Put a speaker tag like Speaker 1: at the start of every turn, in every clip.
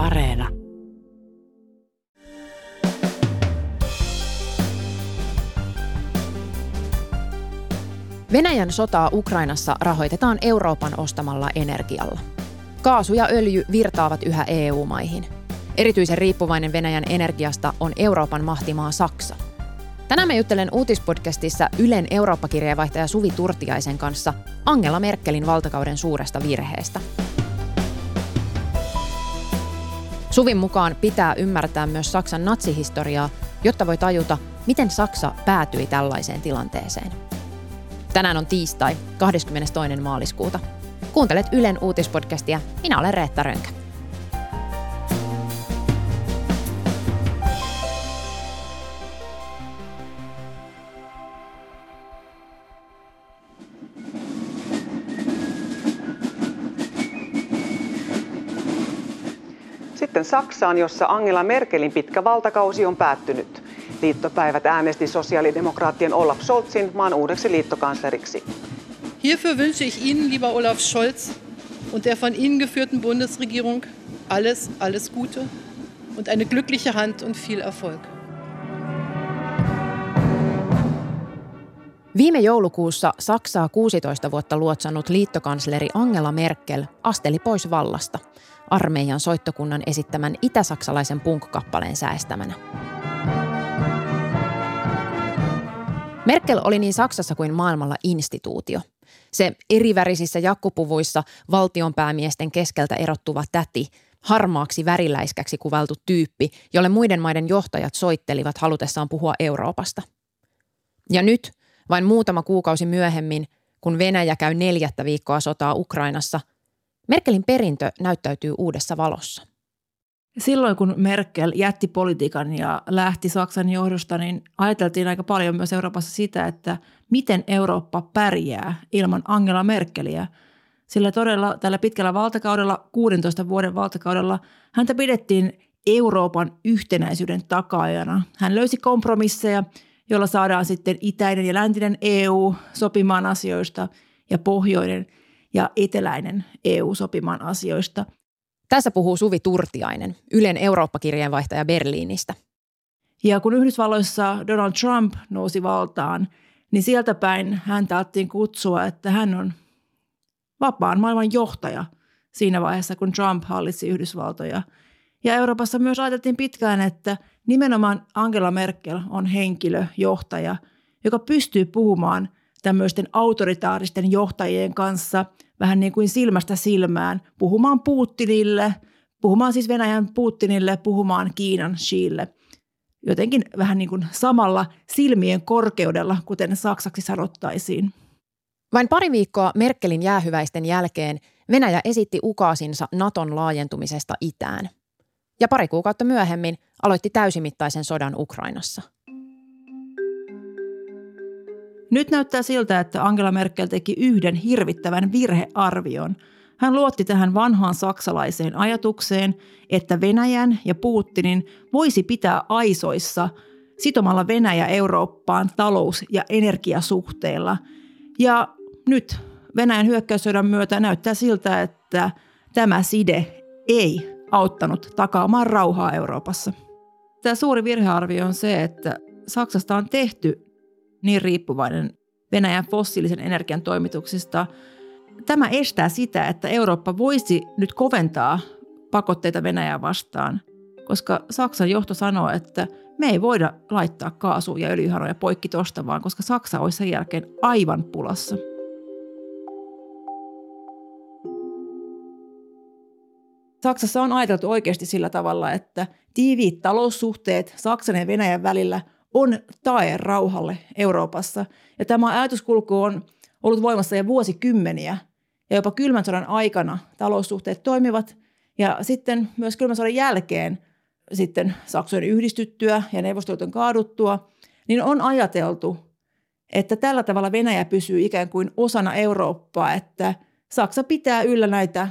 Speaker 1: Areena. Venäjän sotaa Ukrainassa rahoitetaan Euroopan ostamalla energialla. Kaasu ja öljy virtaavat yhä EU-maihin. Erityisen riippuvainen Venäjän energiasta on Euroopan mahtimaa Saksa. Tänään mä juttelen uutispodcastissa Ylen Eurooppa-kirjeenvaihtaja Suvi Turtiaisen kanssa Angela Merkelin valtakauden suuresta virheestä. Suvin mukaan pitää ymmärtää myös Saksan natsihistoriaa, jotta voi tajuta, miten Saksa päätyi tällaiseen tilanteeseen. Tänään on tiistai, 22. maaliskuuta. Kuuntelet Ylen uutispodcastia. Minä olen Reetta Rönkä.
Speaker 2: Sitten Saksaan, jossa Angela Merkelin pitkä valtakausi on päättynyt. Liittopäivät äänesti sosiaalidemokraattien Olaf Scholzin maan uudeksi liittokansleriksi.
Speaker 3: Hierfür wünsche ich Ihnen, lieber Olaf Scholz, und der von Ihnen geführten Bundesregierung alles, alles Gute und eine glückliche Hand und viel Erfolg.
Speaker 1: Viime joulukuussa Saksaa 16 vuotta luotsannut liittokansleri Angela Merkel asteli pois vallasta armeijan soittokunnan esittämän itäsaksalaisen punk-kappaleen säästämänä. Merkel oli niin Saksassa kuin maailmalla instituutio. Se erivärisissä jakkupuvuissa valtionpäämiesten keskeltä erottuva täti, harmaaksi väriläiskäksi kuvailtu tyyppi, jolle muiden maiden johtajat soittelivat halutessaan puhua Euroopasta. Ja nyt, vain muutama kuukausi myöhemmin, kun Venäjä käy neljättä viikkoa sotaa Ukrainassa, Merkelin perintö näyttäytyy uudessa valossa.
Speaker 4: Silloin kun Merkel jätti politiikan ja lähti Saksan johdosta, niin ajateltiin aika paljon myös Euroopassa sitä, että miten Eurooppa pärjää ilman Angela Merkeliä. Sillä todella tällä pitkällä valtakaudella, 16 vuoden valtakaudella, häntä pidettiin Euroopan yhtenäisyyden takaajana. Hän löysi kompromisseja, joilla saadaan sitten itäinen ja läntinen EU sopimaan asioista ja pohjoinen ja eteläinen EU sopimaan asioista –
Speaker 1: tässä puhuu Suvi Turtiainen, Ylen Eurooppa-kirjeenvaihtaja Berliinistä.
Speaker 4: Ja kun Yhdysvalloissa Donald Trump nousi valtaan, niin sieltä päin häntä alettiin kutsua, että hän on vapaan maailman johtaja siinä vaiheessa, kun Trump hallitsi Yhdysvaltoja. Ja Euroopassa myös ajateltiin pitkään, että nimenomaan Angela Merkel on henkilö, johtaja, joka pystyy puhumaan tämmöisten autoritaaristen johtajien kanssa – vähän niin kuin silmästä silmään puhumaan Putinille, puhumaan siis Venäjän Putinille, puhumaan Kiinan Xiille. Jotenkin vähän niin kuin samalla silmien korkeudella, kuten saksaksi sanottaisiin.
Speaker 1: Vain pari viikkoa Merkelin jäähyväisten jälkeen Venäjä esitti ukaasinsa Naton laajentumisesta itään. Ja pari kuukautta myöhemmin aloitti täysimittaisen sodan Ukrainassa –
Speaker 4: nyt näyttää siltä, että Angela Merkel teki yhden hirvittävän virhearvion. Hän luotti tähän vanhaan saksalaiseen ajatukseen, että Venäjän ja Putinin voisi pitää aisoissa sitomalla Venäjä Eurooppaan talous- ja energiasuhteilla. Ja nyt Venäjän hyökkäyssodan myötä näyttää siltä, että tämä side ei auttanut takaamaan rauhaa Euroopassa. Tämä suuri virhearvio on se, että Saksasta on tehty niin riippuvainen Venäjän fossiilisen energian toimituksista. Tämä estää sitä, että Eurooppa voisi nyt koventaa pakotteita Venäjää vastaan, koska Saksan johto sanoo, että me ei voida laittaa kaasu- ja öljyharoja poikki tosta vaan, koska Saksa olisi sen jälkeen aivan pulassa. Saksassa on ajateltu oikeasti sillä tavalla, että tiiviit taloussuhteet Saksan ja Venäjän välillä – on tae rauhalle Euroopassa. Ja tämä ajatuskulku on ollut voimassa jo vuosikymmeniä. Ja jopa kylmän sodan aikana taloussuhteet toimivat. Ja sitten myös kylmän sodan jälkeen sitten Saksojen yhdistyttyä ja Neuvostoliiton kaaduttua, niin on ajateltu, että tällä tavalla Venäjä pysyy ikään kuin osana Eurooppaa, että Saksa pitää yllä näitä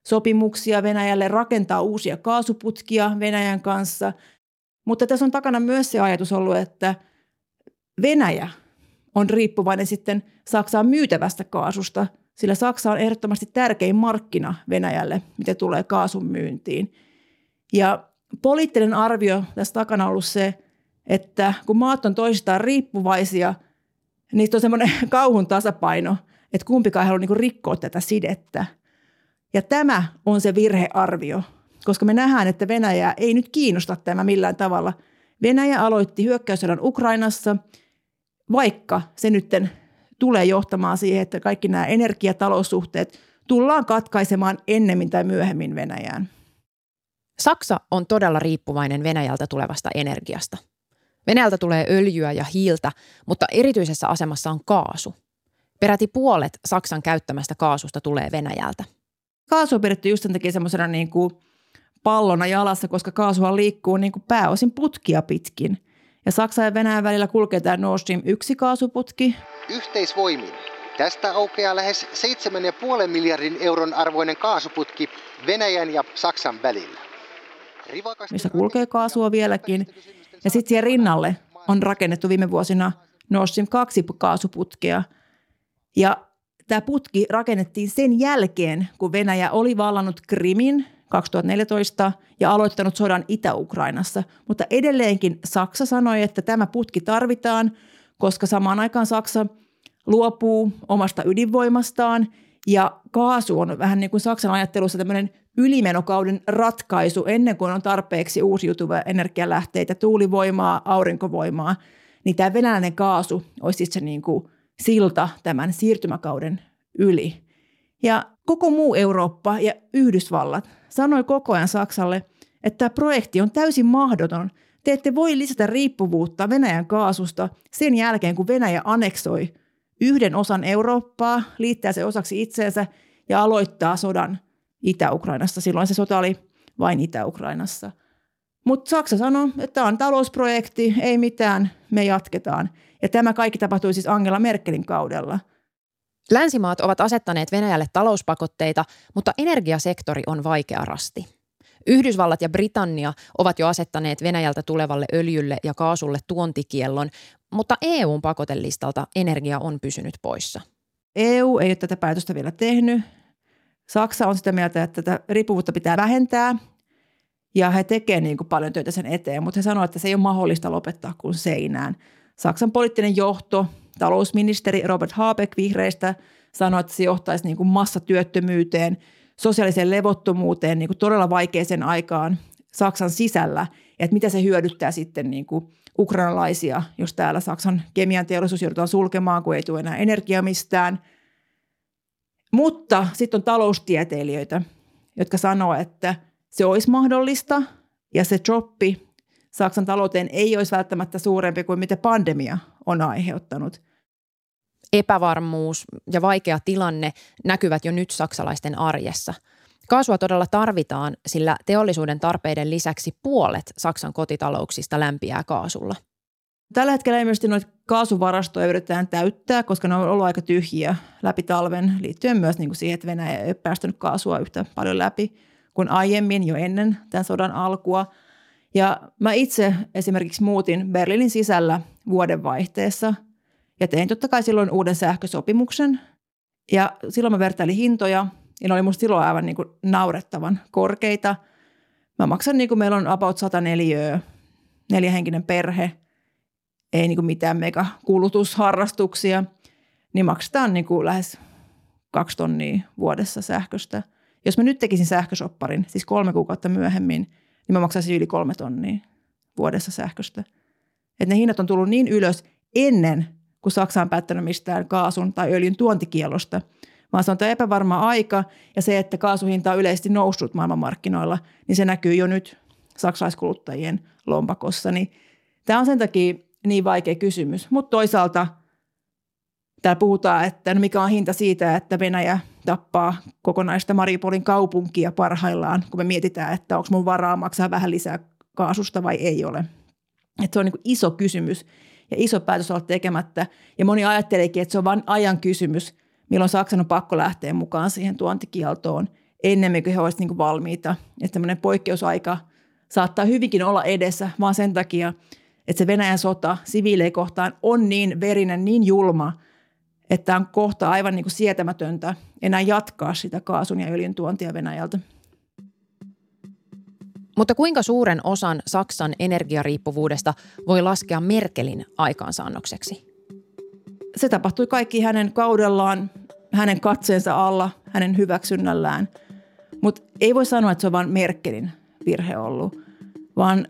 Speaker 4: energiasopimuksia Venäjälle, rakentaa uusia kaasuputkia Venäjän kanssa, mutta tässä on takana myös se ajatus ollut, että Venäjä on riippuvainen sitten Saksaan myytävästä kaasusta sillä Saksa on ehdottomasti tärkein markkina Venäjälle, mitä tulee kaasun myyntiin. Ja poliittinen arvio tässä takana on ollut se, että kun maat on toisistaan riippuvaisia, niistä on semmoinen kauhun tasapaino, että kumpikaan ei halua niin rikkoa tätä sidettä. Ja tämä on se virhearvio, koska me nähdään, että Venäjä ei nyt kiinnosta tämä millään tavalla. Venäjä aloitti hyökkäyssodan Ukrainassa, vaikka se nyt tulee johtamaan siihen, että kaikki nämä energiataloussuhteet tullaan katkaisemaan ennemmin tai myöhemmin Venäjään.
Speaker 1: Saksa on todella riippuvainen Venäjältä tulevasta energiasta. Venäjältä tulee öljyä ja hiiltä, mutta erityisessä asemassa on kaasu. Peräti puolet Saksan käyttämästä kaasusta tulee Venäjältä.
Speaker 4: Kaasu on pidetty just sen takia semmoisena niin kuin pallona jalassa, koska kaasua liikkuu niin kuin pääosin putkia pitkin. Ja Saksan ja Venäjän välillä kulkee tämä Nord Stream 1 kaasuputki.
Speaker 5: Yhteisvoimin. Tästä aukeaa lähes 7,5 miljardin euron arvoinen kaasuputki Venäjän ja Saksan välillä.
Speaker 4: Rivakasti missä kulkee kaasua vieläkin. Ja sitten siihen rinnalle on rakennettu viime vuosina Nord Stream 2 kaasuputkea. Ja tämä putki rakennettiin sen jälkeen, kun Venäjä oli vallannut Krimin 2014 ja aloittanut sodan Itä-Ukrainassa. Mutta edelleenkin Saksa sanoi, että tämä putki tarvitaan, koska samaan aikaan Saksa luopuu omasta ydinvoimastaan ja kaasu on vähän niin kuin Saksan ajattelussa tämmöinen ylimenokauden ratkaisu ennen kuin on tarpeeksi uusiutuvia energialähteitä, tuulivoimaa, aurinkovoimaa, niin tämä venäläinen kaasu olisi siis se niin kuin silta tämän siirtymäkauden yli. Ja koko muu Eurooppa ja Yhdysvallat sanoi koko ajan Saksalle, että tämä projekti on täysin mahdoton. Te ette voi lisätä riippuvuutta Venäjän kaasusta sen jälkeen, kun Venäjä aneksoi yhden osan Eurooppaa, liittää se osaksi itseensä ja aloittaa sodan Itä-Ukrainassa. Silloin se sota oli vain Itä-Ukrainassa. Mutta Saksa sanoi, että tämä on talousprojekti, ei mitään, me jatketaan. Ja tämä kaikki tapahtui siis Angela Merkelin kaudella.
Speaker 1: Länsimaat ovat asettaneet Venäjälle talouspakotteita, mutta energiasektori on vaikea rasti. Yhdysvallat ja Britannia ovat jo asettaneet Venäjältä tulevalle öljylle ja kaasulle tuontikiellon, mutta EUn pakotelistalta energia on pysynyt poissa.
Speaker 4: EU ei ole tätä päätöstä vielä tehnyt. Saksa on sitä mieltä, että tätä riippuvuutta pitää vähentää ja he tekevät niin kuin paljon töitä sen eteen, mutta he sanovat, että se ei ole mahdollista lopettaa kuin seinään. Saksan poliittinen johto, talousministeri Robert Habeck vihreistä sanoi, että se johtaisi niin kuin massatyöttömyyteen, sosiaaliseen levottomuuteen niin kuin todella vaikeeseen aikaan Saksan sisällä, ja että mitä se hyödyttää sitten niin kuin ukrainalaisia, jos täällä Saksan kemian teollisuus joudutaan sulkemaan, kun ei tule enää energiaa mistään. Mutta sitten on taloustieteilijöitä, jotka sanoo, että se olisi mahdollista ja se droppi Saksan talouteen ei olisi välttämättä suurempi kuin mitä pandemia on aiheuttanut.
Speaker 1: Epävarmuus ja vaikea tilanne näkyvät jo nyt saksalaisten arjessa – Kaasua todella tarvitaan, sillä teollisuuden tarpeiden lisäksi puolet Saksan kotitalouksista lämpiää kaasulla.
Speaker 4: Tällä hetkellä ilmeisesti noita kaasuvarastoja yritetään täyttää, koska ne on ollut aika tyhjiä läpi talven, liittyen myös niin kuin siihen, että Venäjä ei ole päästänyt kaasua yhtä paljon läpi kuin aiemmin jo ennen tämän sodan alkua. Ja mä itse esimerkiksi muutin Berliinin sisällä vuodenvaihteessa ja tein totta kai silloin uuden sähkösopimuksen. Ja silloin mä vertailin hintoja ja ne oli musta silloin aivan niin kuin naurettavan korkeita. Mä maksan, niin kuin meillä on about 104 neljähenkinen perhe, ei niin kuin mitään mega kulutusharrastuksia, niin maksetaan niin kuin lähes kaksi tonnia vuodessa sähköstä. Jos mä nyt tekisin sähkösopparin, siis kolme kuukautta myöhemmin, niin mä maksaisin yli kolme tonnia vuodessa sähköstä. Et ne hinnat on tullut niin ylös ennen kuin Saksa on päättänyt mistään kaasun tai öljyn tuontikielosta – vaan se on tämä epävarma aika ja se, että kaasuhinta on yleisesti noussut maailmanmarkkinoilla, niin se näkyy jo nyt saksalaiskuluttajien lompakossa. Niin tämä on sen takia niin vaikea kysymys, mutta toisaalta täällä puhutaan, että no mikä on hinta siitä, että Venäjä tappaa kokonaista Mariupolin kaupunkia parhaillaan, kun me mietitään, että onko mun varaa maksaa vähän lisää kaasusta vai ei ole. Että se on niin iso kysymys ja iso päätös olla tekemättä. Ja moni ajatteleekin, että se on vain ajan kysymys, milloin Saksan on pakko lähteä mukaan siihen tuontikieltoon ennemmin kuin he olisivat niin valmiita. Että tämmöinen poikkeusaika saattaa hyvinkin olla edessä, vaan sen takia, että se Venäjän sota siviilejä kohtaan on niin verinen, niin julma, että on kohta aivan niin kuin sietämätöntä enää jatkaa sitä kaasun ja öljyn tuontia Venäjältä.
Speaker 1: Mutta kuinka suuren osan Saksan energiariippuvuudesta voi laskea Merkelin aikaansaannokseksi?
Speaker 4: Se tapahtui kaikki hänen kaudellaan, hänen katseensa alla, hänen hyväksynnällään. Mutta ei voi sanoa, että se on vain Merkelin virhe ollut, vaan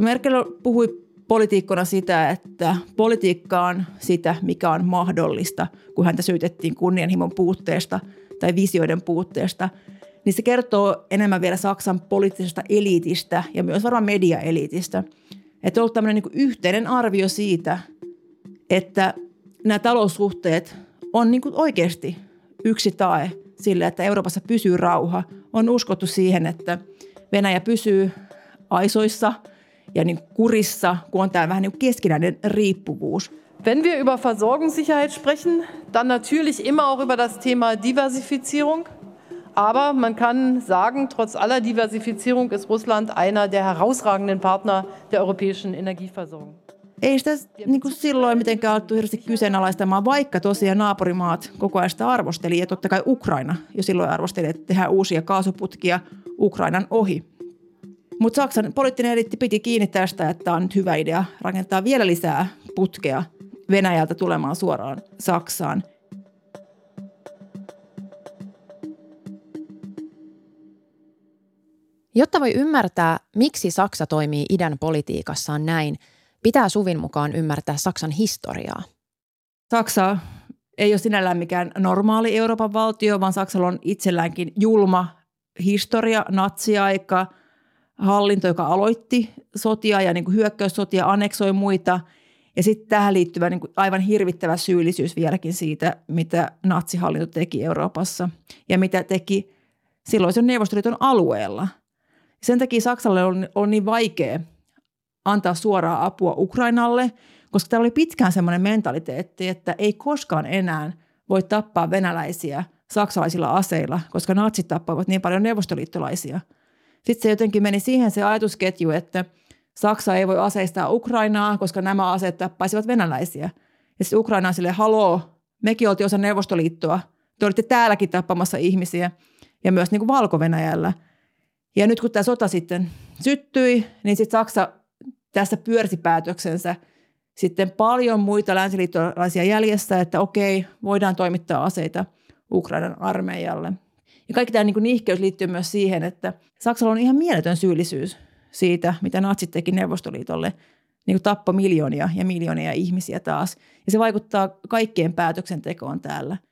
Speaker 4: Merkel puhui politiikkona sitä, että politiikka on sitä, mikä on mahdollista, kun häntä syytettiin kunnianhimon puutteesta tai visioiden puutteesta – niin se kertoo enemmän vielä Saksan poliittisesta eliitistä ja myös varmaan mediaeliitistä. Että on ollut tämmöinen niin yhteinen arvio siitä, että nämä taloussuhteet on niin kuin oikeasti yksi tae sille, että Euroopassa pysyy rauha. On uskottu siihen, että Venäjä pysyy aisoissa ja niin kurissa, kun on tämä vähän niin keskinäinen riippuvuus.
Speaker 3: Wenn wir über Versorgungssicherheit sprechen, dann natürlich immer auch über das Thema Diversifizierung – Aber man kann sagen, trotz aller Diversifizierung ist Russland einer der herausragenden Partner der europäischen Energieversorgung.
Speaker 4: Ei sitä niin kuin silloin mitenkään alettu hirveästi kyseenalaistamaan, vaikka tosiaan naapurimaat koko ajan sitä arvosteli. Ja totta kai Ukraina jo silloin arvosteli, että tehdään uusia kaasuputkia Ukrainan ohi. Mutta Saksan poliittinen eliitti piti kiinni tästä, että on nyt hyvä idea rakentaa vielä lisää putkeja Venäjältä tulemaan suoraan Saksaan –
Speaker 1: Jotta voi ymmärtää, miksi Saksa toimii idän politiikassaan näin, pitää Suvin mukaan ymmärtää Saksan historiaa.
Speaker 4: Saksa ei ole sinällään mikään normaali Euroopan valtio, vaan Saksalla on itselläänkin julma historia, natsiaika, hallinto, joka aloitti sotia ja niin kuin hyökkäyssotia, anneksoi muita. Ja sitten tähän liittyvä niin kuin aivan hirvittävä syyllisyys vieläkin siitä, mitä natsihallinto teki Euroopassa ja mitä teki silloisen Neuvostoliiton alueella – sen takia Saksalle on, on niin vaikea antaa suoraa apua Ukrainalle, koska täällä oli pitkään semmoinen mentaliteetti, että ei koskaan enää voi tappaa venäläisiä saksalaisilla aseilla, koska natsit tappavat niin paljon neuvostoliittolaisia. Sitten se jotenkin meni siihen se ajatusketju, että Saksa ei voi aseistaa Ukrainaa, koska nämä aseet tappaisivat venäläisiä. Ja sitten Ukraina on silleen, haloo, mekin oltiin osa Neuvostoliittoa, te olitte täälläkin tappamassa ihmisiä ja myös niin kuin Valko-Venäjällä – ja nyt kun tämä sota sitten syttyi, niin sitten Saksa tässä pyörsi päätöksensä sitten paljon muita länsiliittolaisia jäljessä, että okei, voidaan toimittaa aseita Ukrainan armeijalle. Ja kaikki tämä niin nihkeys liittyy myös siihen, että Saksalla on ihan mieletön syyllisyys siitä, mitä natsit teki Neuvostoliitolle. Niin kuin tappo miljoonia ja miljoonia ihmisiä taas. Ja se vaikuttaa kaikkien päätöksentekoon täällä –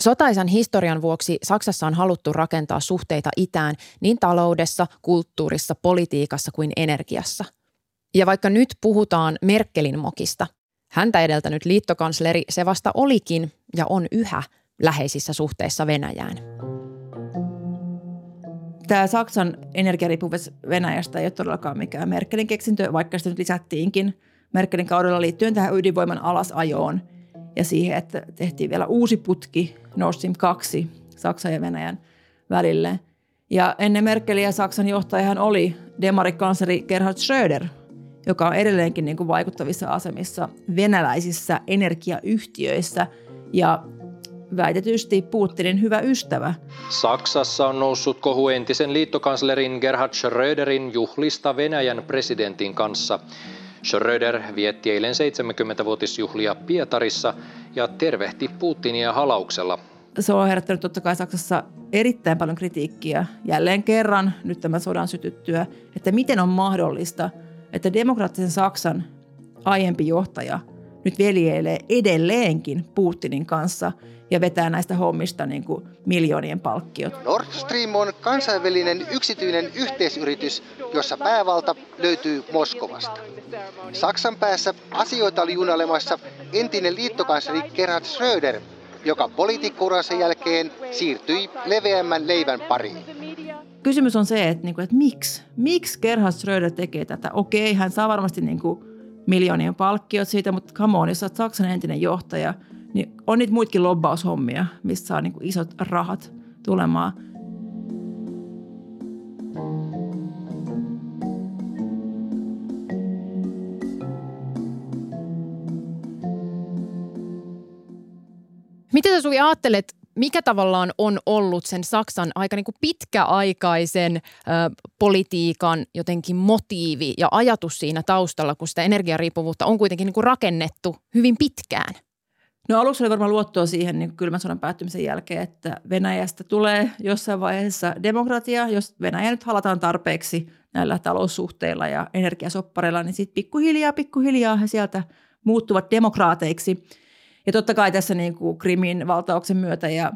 Speaker 1: Sotaisan historian vuoksi Saksassa on haluttu rakentaa suhteita itään niin taloudessa, kulttuurissa, politiikassa kuin energiassa. Ja vaikka nyt puhutaan Merkelin mokista, häntä edeltänyt liittokansleri se vasta olikin ja on yhä läheisissä suhteissa Venäjään.
Speaker 4: Tämä Saksan energiariippuvuus Venäjästä ei ole todellakaan mikään Merkelin keksintö, vaikka sitä nyt lisättiinkin Merkelin kaudella liittyen tähän ydinvoiman alasajoon – ja siihen, että tehtiin vielä uusi putki Nord Stream 2 Saksan ja Venäjän välille. Ja ennen Merkeliä Saksan johtajahan oli demarikansleri Gerhard Schröder, joka on edelleenkin niin kuin vaikuttavissa asemissa venäläisissä energiayhtiöissä ja väitetysti Putinin hyvä ystävä.
Speaker 6: Saksassa on noussut kohu entisen liittokanslerin Gerhard Schröderin juhlista Venäjän presidentin kanssa – Schröder vietti eilen 70-vuotisjuhlia Pietarissa ja tervehti Putinia halauksella.
Speaker 4: Se on herättänyt totta kai Saksassa erittäin paljon kritiikkiä jälleen kerran nyt tämän sodan sytyttyä, että miten on mahdollista, että demokraattisen Saksan aiempi johtaja nyt veljeilee edelleenkin Putinin kanssa – ja vetää näistä hommista niin kuin miljoonien palkkiot.
Speaker 5: Nord Stream on kansainvälinen yksityinen yhteisyritys, jossa päävalta löytyy Moskovasta. Saksan päässä asioita oli junalemassa entinen liittokansleri Gerhard Schröder, joka poliitikkuuransa jälkeen siirtyi leveämmän leivän pariin.
Speaker 4: Kysymys on se, että, niinku, että miksi? Miksi Gerhard Schröder tekee tätä? Okei, hän saa varmasti niin kuin miljoonien palkkiot siitä, mutta come on, jos olet Saksan entinen johtaja – niin on niitä muitakin lobbaushommia, mistä saa niin kuin isot rahat tulemaan.
Speaker 1: Mitä sä Suvi ajattelet, mikä tavallaan on ollut sen Saksan aika niin kuin pitkäaikaisen ö, politiikan jotenkin motiivi ja ajatus siinä taustalla, kun sitä energiariippuvuutta on kuitenkin niin kuin rakennettu hyvin pitkään?
Speaker 4: No aluksi oli varmaan luottoa siihen niin kylmän sodan päättymisen jälkeen, että Venäjästä tulee jossain vaiheessa demokratia, jos Venäjä nyt halataan tarpeeksi näillä taloussuhteilla ja energiasoppareilla, niin sitten pikkuhiljaa, pikkuhiljaa he sieltä muuttuvat demokraateiksi. Ja totta kai tässä niin kuin Krimin valtauksen myötä ja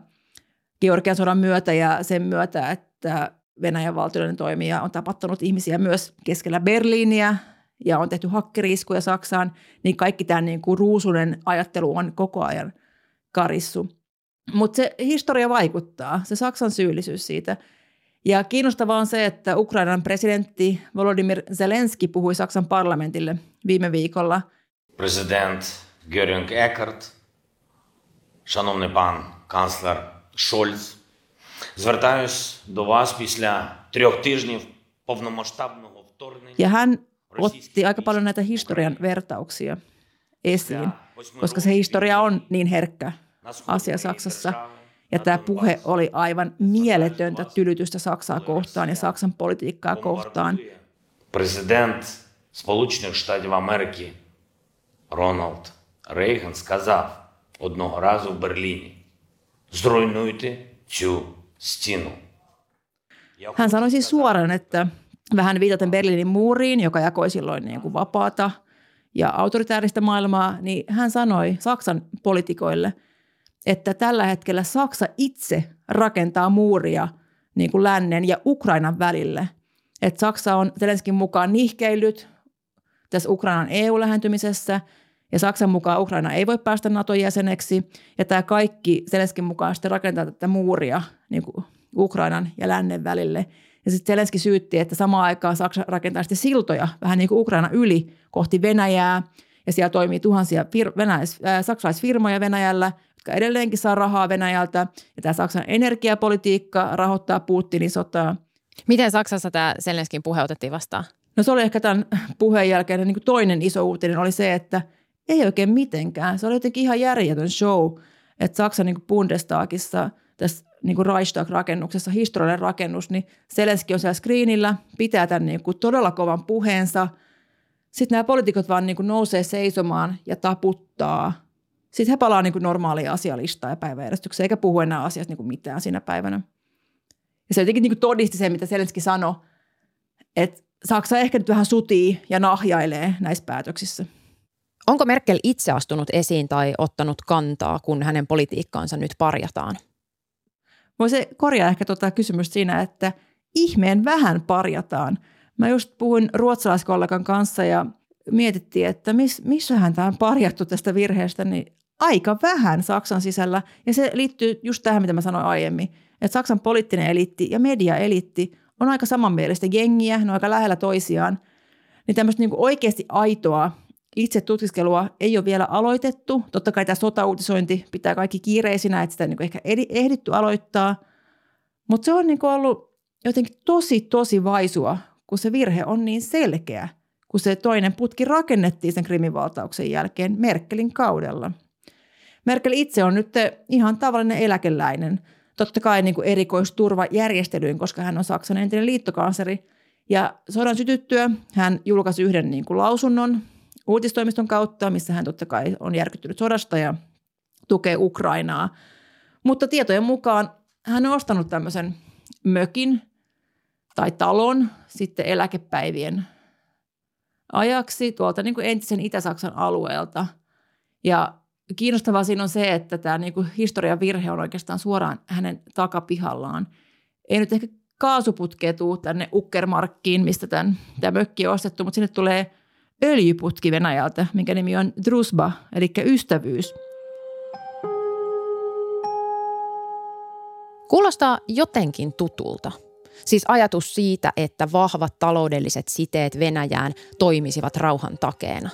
Speaker 4: Georgian sodan myötä ja sen myötä, että Venäjän valtiollinen toimija on tapattanut ihmisiä myös keskellä Berliiniä ja on tehty hakkeriiskuja Saksaan, niin kaikki tämä niin kuin ruusunen ajattelu on koko ajan karissu. Mutta se historia vaikuttaa, se Saksan syyllisyys siitä. Ja kiinnostavaa on se, että Ukrainan presidentti Volodymyr Zelensky puhui Saksan parlamentille viime viikolla.
Speaker 7: President Göring Eckert, шановний пан канцлер Шольц, звертаюсь до вас після трьох тижнів повномасштабного вторгнення.
Speaker 4: Ja hän otti aika paljon näitä historian vertauksia esiin, koska se historia on niin herkkä asia Saksassa. Ja tämä puhe oli aivan mieletöntä tylytystä Saksaa kohtaan ja Saksan politiikkaa kohtaan.
Speaker 7: Президент Сполучених Штатів Америки Рональд Рейган сказав одного разу в Берліні: зруйнуйте цю стіну.
Speaker 4: Hän sanoi siis suoraan, että vähän viitaten Berliinin muuriin, joka jakoi silloin niin kuin vapaata ja autoritääristä maailmaa, niin hän sanoi Saksan politikoille, että tällä hetkellä Saksa itse rakentaa muuria niin kuin lännen ja Ukrainan välille. Että Saksa on Zelenskin mukaan nihkeillyt tässä Ukrainan EU-lähentymisessä ja Saksan mukaan Ukraina ei voi päästä NATO-jäseneksi ja tämä kaikki Zelenskin mukaan sitten rakentaa tätä muuria niin kuin Ukrainan ja lännen välille – ja sitten Zelenski syytti, että samaan aikaan Saksa rakentaa sitten siltoja vähän niin kuin Ukraina yli kohti Venäjää. Ja siellä toimii tuhansia fir- venäläis- äh, saksalaisfirmoja Venäjällä, jotka edelleenkin saa rahaa Venäjältä. Ja tämä Saksan energiapolitiikka rahoittaa Putinin sotaa.
Speaker 1: Miten Saksassa tämä Zelenskin puhe otettiin vastaan?
Speaker 4: No se oli ehkä tämän puheen jälkeen niin kuin toinen iso uutinen oli se, että ei oikein mitenkään. Se oli jotenkin ihan järjetön show, että Saksan niin Bundestagissa tässä niin kuin Reichstag-rakennuksessa, historiallinen rakennus, niin Selenski on siellä screenillä, pitää tämän niin kuin todella kovan puheensa. Sitten nämä poliitikot vaan niin kuin nousee seisomaan ja taputtaa. Sitten he palaa niin normaalia asialistaa ja päiväjärjestykseen, eikä puhu enää asiasta niin kuin mitään siinä päivänä. Ja se jotenkin niin kuin todisti sen, mitä Selenski sanoi, että Saksa ehkä nyt vähän sutii ja nahjailee näissä päätöksissä.
Speaker 1: Onko Merkel itse astunut esiin tai ottanut kantaa, kun hänen politiikkaansa nyt parjataan?
Speaker 4: Voisi korjaa ehkä tuota kysymystä siinä, että ihmeen vähän parjataan. Mä just puhuin ruotsalaiskollegan kanssa ja mietittiin, että miss, missähän tämä on parjattu tästä virheestä, niin aika vähän Saksan sisällä. Ja se liittyy just tähän, mitä mä sanoin aiemmin, että Saksan poliittinen eliitti ja media-eliitti on aika samanmielistä jengiä, ne on aika lähellä toisiaan. Niin tämmöistä niin oikeasti aitoa itse tutkiskelua ei ole vielä aloitettu. Totta kai tämä sotauutisointi pitää kaikki kiireisinä, että sitä ei niin ehkä ehditty aloittaa. Mutta se on niin ollut jotenkin tosi, tosi vaisua, kun se virhe on niin selkeä, kun se toinen putki rakennettiin sen krimivaltauksen jälkeen Merkelin kaudella. Merkel itse on nyt ihan tavallinen eläkeläinen, totta kai niin kuin erikoisturvajärjestelyyn, koska hän on Saksan entinen liittokansleri. Ja sodan sytyttyä hän julkaisi yhden niin kuin lausunnon, uutistoimiston kautta, missä hän totta kai on järkyttynyt sodasta ja tukee Ukrainaa. Mutta tietojen mukaan hän on ostanut tämmöisen mökin tai talon sitten eläkepäivien ajaksi tuolta niin kuin entisen Itä-Saksan alueelta. Ja kiinnostavaa siinä on se, että tämä niin kuin historian virhe on oikeastaan suoraan hänen takapihallaan. Ei nyt ehkä kaasuputkea tuu tänne Ukkermarkkiin, mistä tämä mökki on ostettu, mutta sinne tulee – öljyputki Venäjältä, minkä nimi on Drusba, eli ystävyys.
Speaker 1: Kuulostaa jotenkin tutulta. Siis ajatus siitä, että vahvat taloudelliset siteet Venäjään toimisivat rauhan takeena.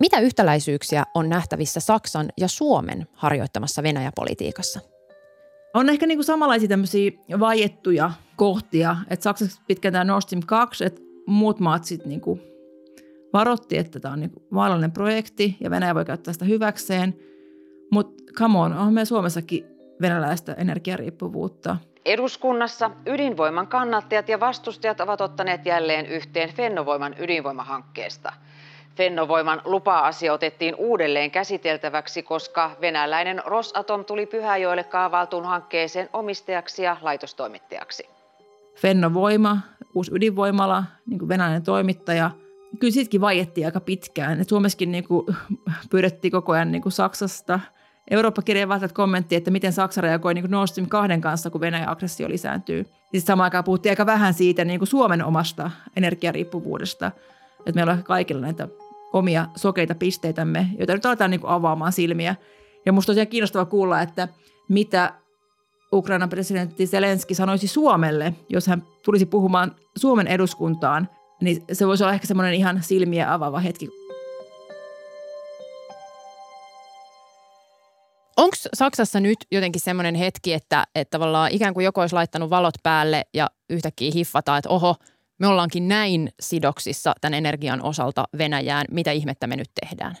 Speaker 1: Mitä yhtäläisyyksiä on nähtävissä Saksan ja Suomen harjoittamassa Venäjäpolitiikassa?
Speaker 4: On ehkä niinku samanlaisia tämmöisiä vaiettuja kohtia, että Saksassa pitkään tämä Nord Stream 2, että muut maat sitten niinku varotti, että tämä on niin vaarallinen projekti ja Venäjä voi käyttää sitä hyväkseen. Mutta come on, on meillä Suomessakin venäläistä energiariippuvuutta.
Speaker 8: Eduskunnassa ydinvoiman kannattajat ja vastustajat ovat ottaneet jälleen yhteen Fennovoiman ydinvoimahankkeesta. Fennovoiman lupa-asia otettiin uudelleen käsiteltäväksi, koska venäläinen Rosatom tuli Pyhäjoelle kaavailtuun hankkeeseen omistajaksi ja laitostoimittajaksi.
Speaker 4: Fennovoima, uusi ydinvoimala, niin kuin venäläinen toimittaja. Kyllä siitäkin vaiettiin aika pitkään. Et Suomessakin niin kuin, pyydettiin koko ajan niin kuin Saksasta. Eurooppa-kirjeen kommentti, että miten Saksa reagoi niin Nord Stream 2 kanssa, kun Venäjän aggressio lisääntyy. Sitten samaan aikaan puhuttiin aika vähän siitä niin kuin Suomen omasta energiariippuvuudesta. Että meillä on kaikilla näitä omia sokeita pisteitämme, joita nyt aletaan niin kuin avaamaan silmiä. Ja on tosiaan kiinnostava kuulla, että mitä Ukrainan presidentti Zelenski sanoisi Suomelle, jos hän tulisi puhumaan Suomen eduskuntaan, niin se voisi olla ehkä semmoinen ihan silmiä avaava hetki.
Speaker 1: Onko Saksassa nyt jotenkin semmoinen hetki, että, että tavallaan ikään kuin joku olisi laittanut valot päälle ja yhtäkkiä hiffataan, että oho, me ollaankin näin sidoksissa tämän energian osalta Venäjään, mitä ihmettä me nyt tehdään?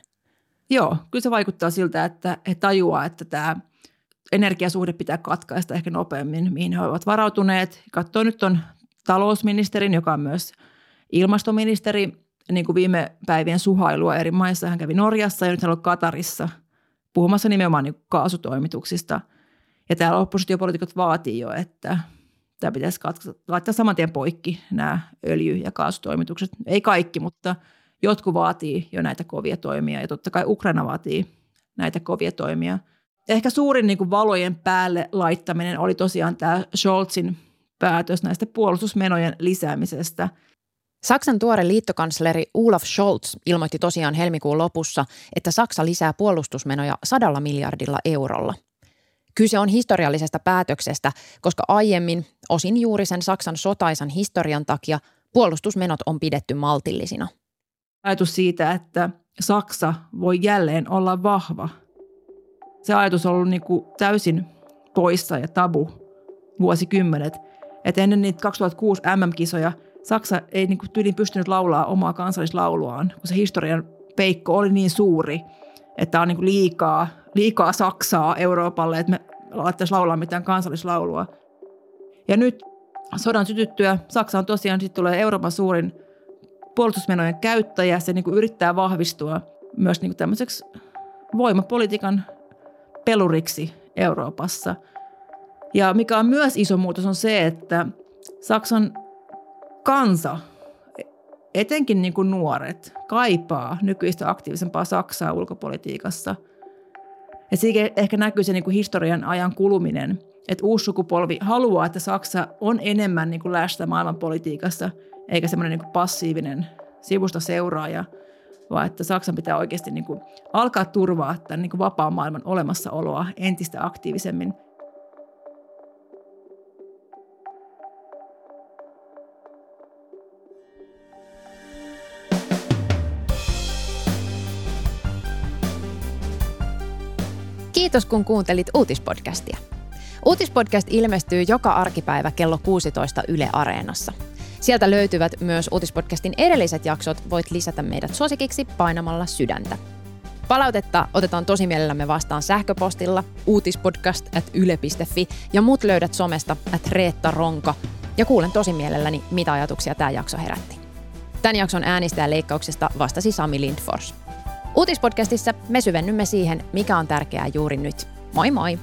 Speaker 4: Joo, kyllä se vaikuttaa siltä, että he tajuaa, että tämä energiasuhde pitää katkaista ehkä nopeammin, mihin he ovat varautuneet. Katsoo nyt on talousministerin, joka on myös ilmastoministeri, niin kuin viime päivien suhailua eri maissa. Hän kävi Norjassa ja nyt hän on Katarissa puhumassa nimenomaan niin kaasutoimituksista. Ja täällä oppositiopolitiikot vaatii jo, että tämä pitäisi laittaa saman tien poikki nämä öljy- ja kaasutoimitukset. Ei kaikki, mutta jotkut vaatii jo näitä kovia toimia ja totta kai Ukraina vaatii näitä kovia toimia. Ehkä suurin niin kuin valojen päälle laittaminen oli tosiaan tämä Scholzin päätös näistä puolustusmenojen lisäämisestä.
Speaker 1: Saksan tuore liittokansleri Olaf Scholz ilmoitti tosiaan helmikuun lopussa, että Saksa lisää puolustusmenoja sadalla miljardilla eurolla – Kyse on historiallisesta päätöksestä, koska aiemmin, osin juuri sen Saksan sotaisan historian takia, puolustusmenot on pidetty maltillisina.
Speaker 4: Ajatus siitä, että Saksa voi jälleen olla vahva. Se ajatus on ollut niin kuin täysin poissa ja tabu vuosikymmenet. Et ennen niitä 2006 MM-kisoja Saksa ei niin kuin tyyliin pystynyt laulaa omaa kansallislauluaan, kun se historian peikko oli niin suuri, että on niin kuin liikaa, liikaa Saksaa Euroopalle, että me laittaisi laulaa mitään kansallislaulua. Ja nyt sodan sytyttyä Saksa on tosiaan sitten tulee Euroopan suurin puolustusmenojen käyttäjä. Se niin kuin yrittää vahvistua myös niin kuin tämmöiseksi voimapolitiikan peluriksi Euroopassa. Ja mikä on myös iso muutos on se, että Saksan kansa, etenkin niin kuin nuoret, kaipaa nykyistä aktiivisempaa Saksaa ulkopolitiikassa – ja siinä ehkä näkyy se niin kuin historian ajan kuluminen, että uusi sukupolvi haluaa, että Saksa on enemmän niin kuin läsnä maailmanpolitiikassa, eikä semmoinen niin passiivinen sivusta seuraaja, vaan että Saksan pitää oikeasti niin kuin alkaa turvaa tämän niin kuin vapaan maailman olemassaoloa entistä aktiivisemmin –
Speaker 1: Kiitos kun kuuntelit uutispodcastia. Uutispodcast ilmestyy joka arkipäivä kello 16 Yle Areenassa. Sieltä löytyvät myös uutispodcastin edelliset jaksot. Voit lisätä meidät suosikiksi painamalla sydäntä. Palautetta otetaan tosi mielellämme vastaan sähköpostilla uutispodcast at yle.fi ja muut löydät somesta at Reetta Ronka. Ja kuulen tosi mielelläni, mitä ajatuksia tämä jakso herätti. Tämän jakson leikkauksesta vastasi Sami Lindfors. Uutispodcastissa me syvennymme siihen, mikä on tärkeää juuri nyt. Moi moi!